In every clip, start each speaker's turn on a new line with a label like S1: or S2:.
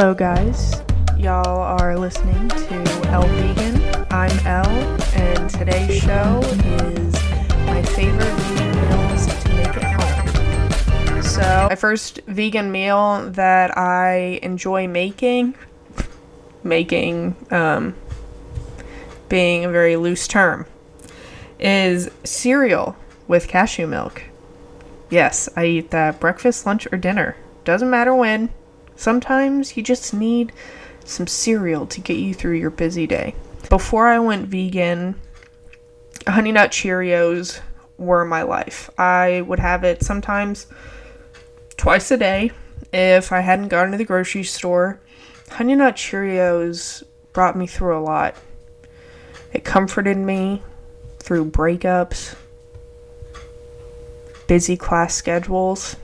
S1: Hello, guys. Y'all are listening to El Vegan. I'm El, and today's show is my favorite vegan meals to make at home. So, my first vegan meal that I enjoy making, making, um, being a very loose term, is cereal with cashew milk. Yes, I eat that breakfast, lunch, or dinner. Doesn't matter when. Sometimes you just need some cereal to get you through your busy day. Before I went vegan, Honey Nut Cheerios were my life. I would have it sometimes twice a day if I hadn't gone to the grocery store. Honey Nut Cheerios brought me through a lot. It comforted me through breakups, busy class schedules,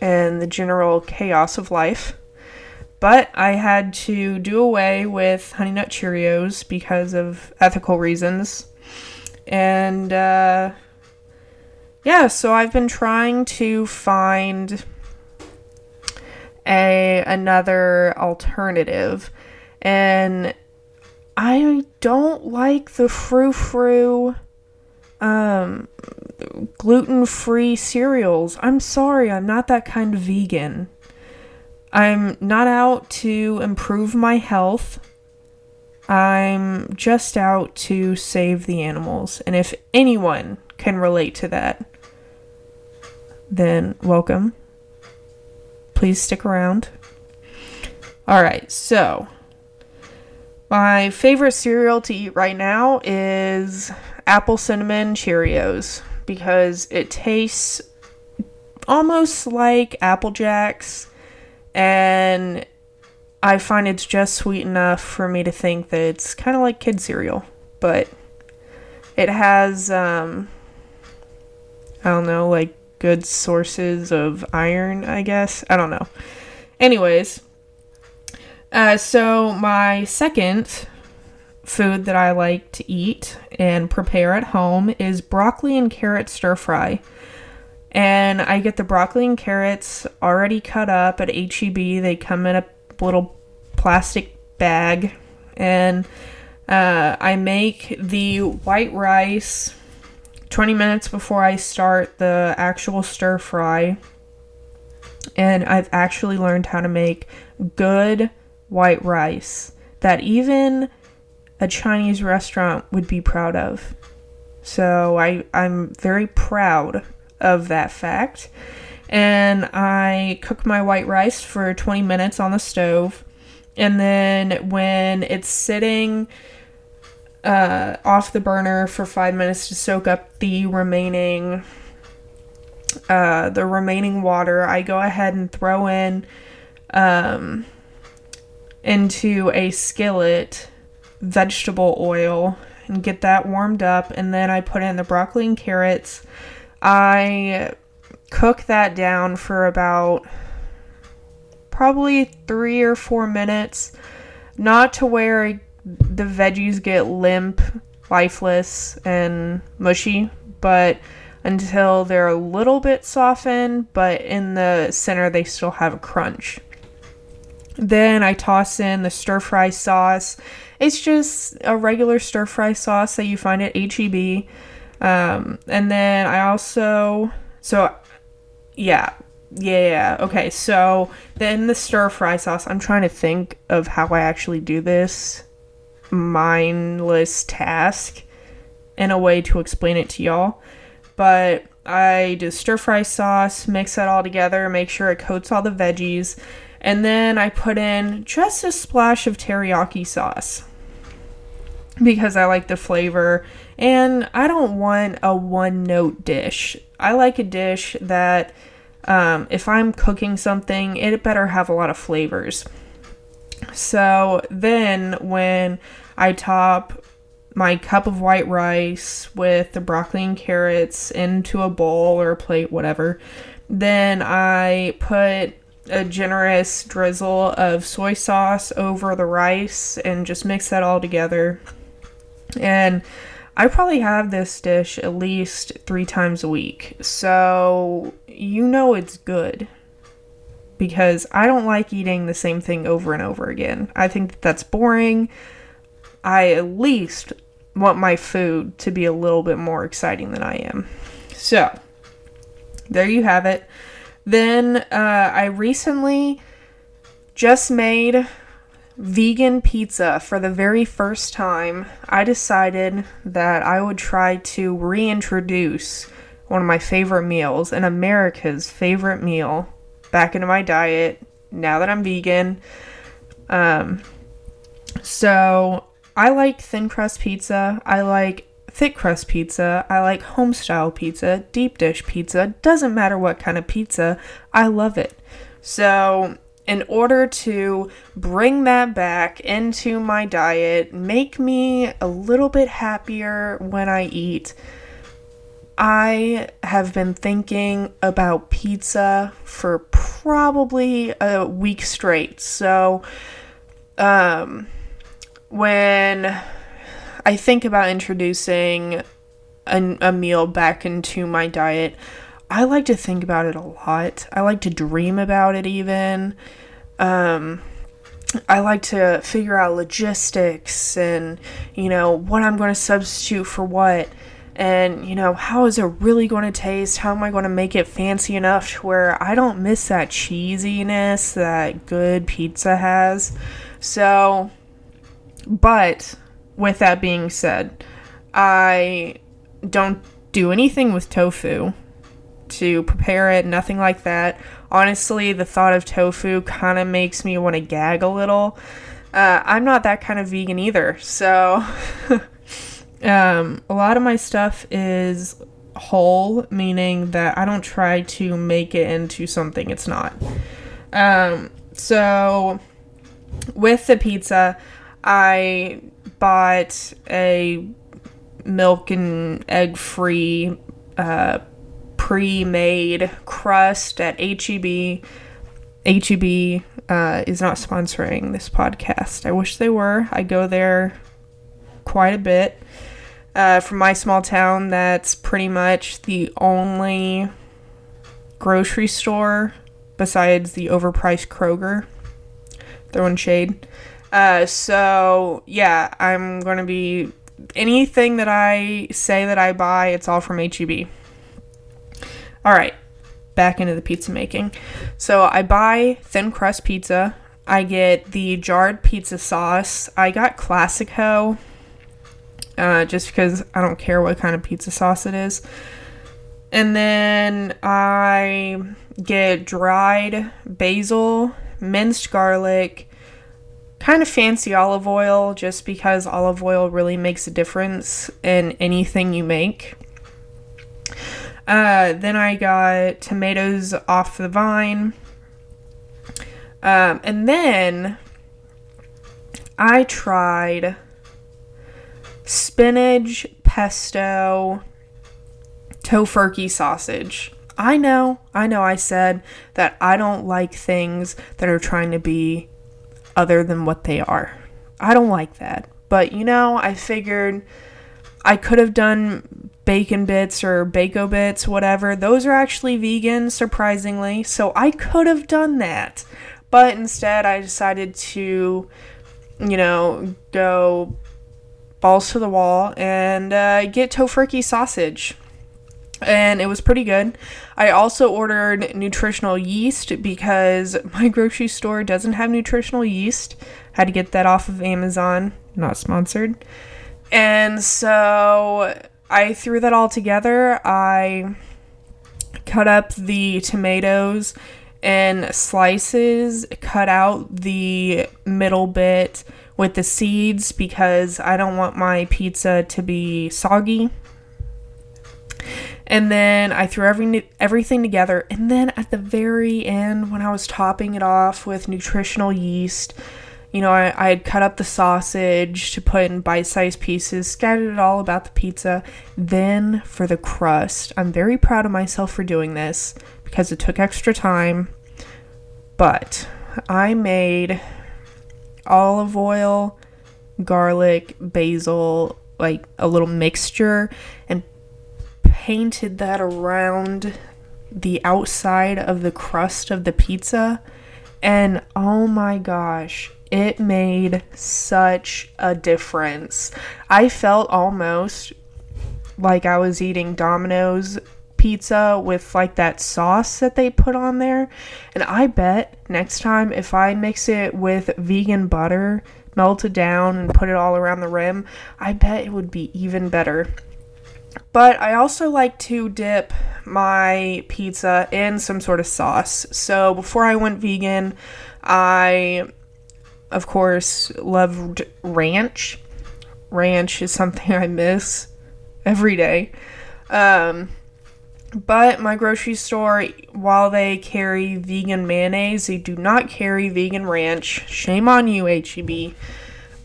S1: and the general chaos of life. But I had to do away with Honey Nut Cheerios because of ethical reasons. And uh, yeah, so I've been trying to find a another alternative. And I don't like the frou frou um gluten-free cereals. I'm sorry, I'm not that kind of vegan. I'm not out to improve my health. I'm just out to save the animals. And if anyone can relate to that, then welcome. Please stick around. All right, so my favorite cereal to eat right now is apple cinnamon Cheerios because it tastes almost like Apple Jacks and I find it's just sweet enough for me to think that it's kind of like kid cereal, but it has um I don't know, like good sources of iron, I guess. I don't know. Anyways, uh, so my second food that I like to eat and prepare at home is broccoli and carrot stir fry. And I get the broccoli and carrots already cut up at HEB. They come in a little plastic bag. And uh, I make the white rice 20 minutes before I start the actual stir fry. And I've actually learned how to make good white rice that even a Chinese restaurant would be proud of. So I I'm very proud of that fact. And I cook my white rice for 20 minutes on the stove. And then when it's sitting uh, off the burner for five minutes to soak up the remaining uh, the remaining water, I go ahead and throw in um, into a skillet vegetable oil and get that warmed up and then I put in the broccoli and carrots. I cook that down for about probably 3 or 4 minutes not to where the veggies get limp, lifeless and mushy, but until they're a little bit softened, but in the center they still have a crunch. Then I toss in the stir fry sauce. It's just a regular stir fry sauce that you find at HEB. Um, and then I also, so yeah, yeah, yeah. Okay, so then the stir fry sauce. I'm trying to think of how I actually do this mindless task in a way to explain it to y'all. But I do stir fry sauce, mix that all together, make sure it coats all the veggies. And then I put in just a splash of teriyaki sauce because I like the flavor and I don't want a one note dish. I like a dish that um, if I'm cooking something, it better have a lot of flavors. So then when I top my cup of white rice with the broccoli and carrots into a bowl or a plate, whatever, then I put a generous drizzle of soy sauce over the rice and just mix that all together. And I probably have this dish at least three times a week. So you know it's good. because I don't like eating the same thing over and over again. I think that that's boring. I at least want my food to be a little bit more exciting than I am. So, there you have it. Then uh, I recently just made vegan pizza for the very first time. I decided that I would try to reintroduce one of my favorite meals and America's favorite meal back into my diet now that I'm vegan. Um, so I like thin crust pizza. I like thick crust pizza. I like home style pizza, deep dish pizza. Doesn't matter what kind of pizza. I love it. So, in order to bring that back into my diet, make me a little bit happier when I eat, I have been thinking about pizza for probably a week straight. So, um, when I think about introducing a, a meal back into my diet, I like to think about it a lot. I like to dream about it even. Um, I like to figure out logistics and, you know, what I'm going to substitute for what and you know how is it really going to taste how am i going to make it fancy enough to where i don't miss that cheesiness that good pizza has so but with that being said i don't do anything with tofu to prepare it nothing like that honestly the thought of tofu kind of makes me want to gag a little uh, i'm not that kind of vegan either so Um, a lot of my stuff is whole, meaning that I don't try to make it into something it's not. Um, so with the pizza, I bought a milk and egg free uh, pre made crust at HEB. HEB uh, is not sponsoring this podcast. I wish they were. I go there quite a bit uh, from my small town that's pretty much the only grocery store besides the overpriced Kroger. Throwing shade. Uh, so yeah, I'm gonna be anything that I say that I buy, it's all from HEB. All right, back into the pizza making. So I buy thin crust pizza. I get the jarred pizza sauce. I got Classico uh, just because I don't care what kind of pizza sauce it is. And then I get dried basil, minced garlic, kind of fancy olive oil, just because olive oil really makes a difference in anything you make. Uh, then I got tomatoes off the vine. Um, and then I tried spinach, pesto, Tofurky sausage. I know, I know I said that I don't like things that are trying to be other than what they are. I don't like that. But you know, I figured I could have done bacon bits or bacon bits, whatever. Those are actually vegan, surprisingly. So I could have done that. But instead, I decided to, you know, go balls to the wall and uh, get Tofurky sausage. And it was pretty good. I also ordered nutritional yeast because my grocery store doesn't have nutritional yeast. Had to get that off of Amazon, not sponsored. And so I threw that all together. I cut up the tomatoes in slices, cut out the middle bit with the seeds because I don't want my pizza to be soggy. And then I threw every, everything together. And then at the very end, when I was topping it off with nutritional yeast, you know, I, had cut up the sausage to put in bite sized pieces, scattered it all about the pizza. Then for the crust, I'm very proud of myself for doing this because it took extra time. But I made olive oil, garlic, basil, like a little mixture, and painted that around the outside of the crust of the pizza. And oh my gosh, it made such a difference. I felt almost like I was eating Domino's pizza with like that sauce that they put on there. And I bet next time if I mix it with vegan butter, melt it down and put it all around the rim, I bet it would be even better. But I also like to dip my pizza in some sort of sauce. So before I went vegan, I of course loved ranch. Ranch is something I miss every day. Um, but my grocery store, while they carry vegan mayonnaise, they do not carry vegan ranch. Shame on you, HEB.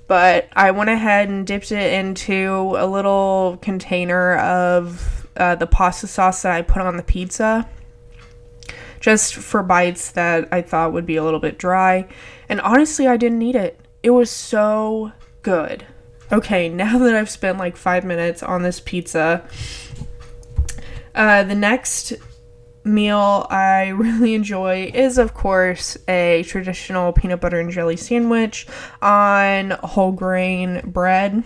S1: But I went ahead and dipped it into a little container of uh, the pasta sauce that I put on the pizza. Just for bites that I thought would be a little bit dry. And honestly, I didn't need it. It was so good. Okay, now that I've spent like five minutes on this pizza, uh, the next meal I really enjoy is, of course, a traditional peanut butter and jelly sandwich on whole grain bread.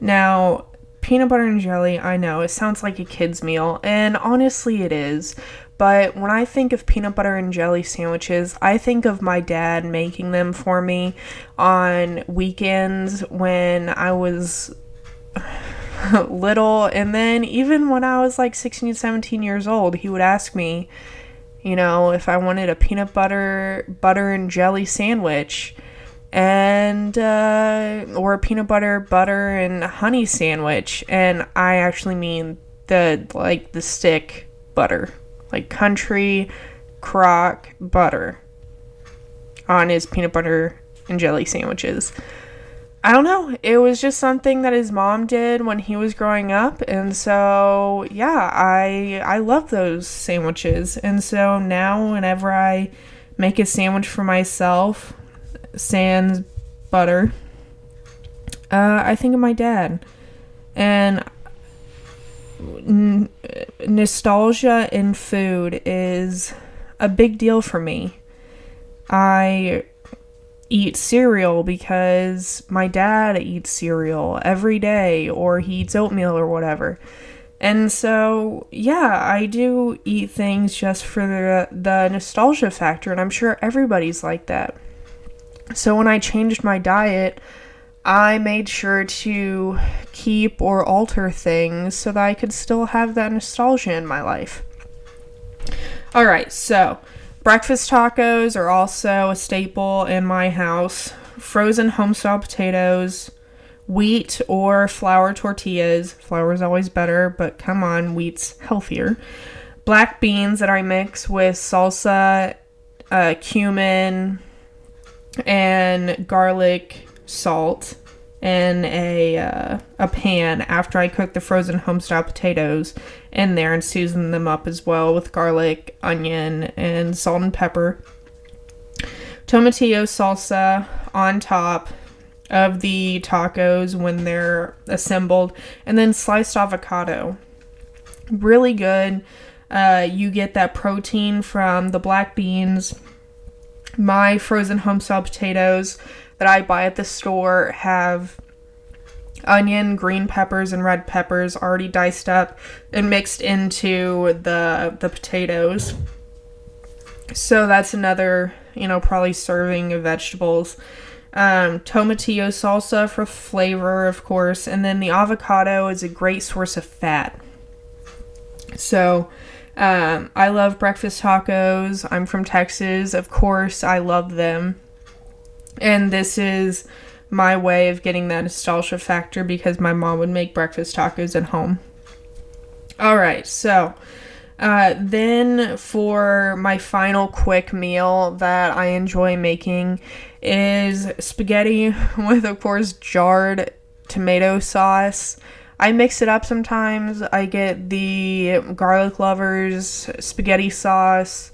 S1: Now, peanut butter and jelly, I know it sounds like a kid's meal, and honestly, it is. But when I think of peanut butter and jelly sandwiches, I think of my dad making them for me on weekends when I was little. And then even when I was like 16 17 years old he would ask me you know if I wanted a peanut butter butter and jelly sandwich and uh, or a peanut butter butter and honey sandwich. And I actually mean the like the stick butter like country crock butter on his peanut butter and jelly sandwiches I don't know. It was just something that his mom did when he was growing up, and so yeah, I I love those sandwiches. And so now, whenever I make a sandwich for myself, sans butter, uh, I think of my dad, and n- nostalgia in food is a big deal for me. I eat cereal because my dad eats cereal every day or he eats oatmeal or whatever. And so, yeah, I do eat things just for the, the nostalgia factor, and I'm sure everybody's like that. So, when I changed my diet, I made sure to keep or alter things so that I could still have that nostalgia in my life. All right, so Breakfast tacos are also a staple in my house. Frozen homestyle potatoes, wheat or flour tortillas. Flour is always better, but come on, wheat's healthier. Black beans that I mix with salsa, uh, cumin, and garlic salt in a uh, a pan after I cook the frozen homestyle potatoes in there and season them up as well with garlic, onion, and salt and pepper. Tomatillo salsa on top of the tacos when they're assembled, and then sliced avocado. Really good. Uh, you get that protein from the black beans. My frozen homestyle potatoes that I buy at the store have onion, green peppers, and red peppers already diced up and mixed into the the potatoes. So that's another, you know, probably serving of vegetables. Um, tomatillo salsa for flavor, of course, and then the avocado is a great source of fat. So, um, I love breakfast tacos. I'm from Texas, of course, I love them. And this is my way of getting that nostalgia factor because my mom would make breakfast tacos at home. All right, so uh, then for my final quick meal that I enjoy making is spaghetti with, of course, jarred tomato sauce. I mix it up sometimes. I get the garlic lovers spaghetti sauce.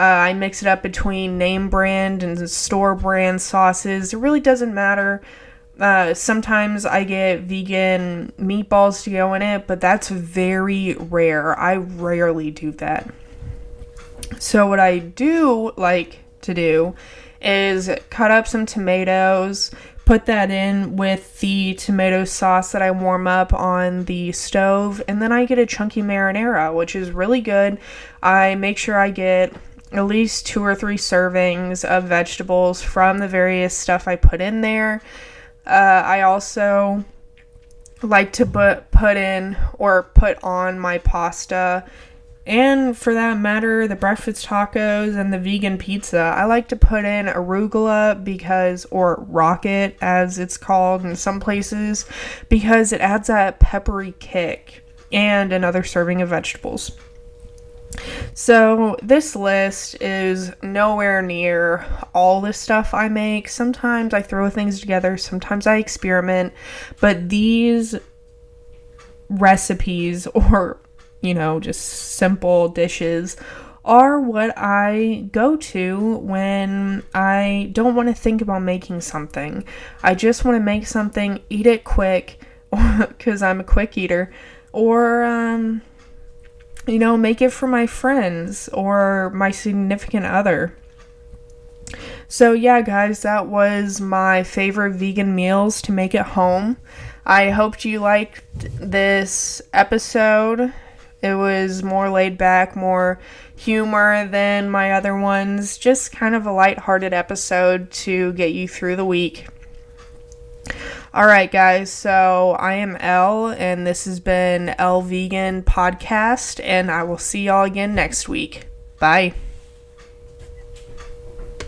S1: Uh, I mix it up between name brand and store brand sauces. It really doesn't matter. Uh, sometimes I get vegan meatballs to go in it, but that's very rare. I rarely do that. So, what I do like to do is cut up some tomatoes, put that in with the tomato sauce that I warm up on the stove, and then I get a chunky marinara, which is really good. I make sure I get at least two or three servings of vegetables from the various stuff I put in there. Uh, I also like to put put in or put on my pasta and for that matter, the breakfast tacos and the vegan pizza, I like to put in arugula because, or rocket as it's called in some places, because it adds that peppery kick and another serving of vegetables. So, this list is nowhere near all the stuff I make. Sometimes I throw things together, sometimes I experiment, but these recipes or you know, just simple dishes are what I go to when I don't want to think about making something. I just want to make something, eat it quick, because I'm a quick eater, or, um, you know, make it for my friends or my significant other. So, yeah, guys, that was my favorite vegan meals to make at home. I hoped you liked this episode. It was more laid back, more humor than my other ones. Just kind of a light-hearted episode to get you through the week. All right, guys. So I am Elle, and this has been Elle Vegan Podcast, and I will see y'all again next week. Bye.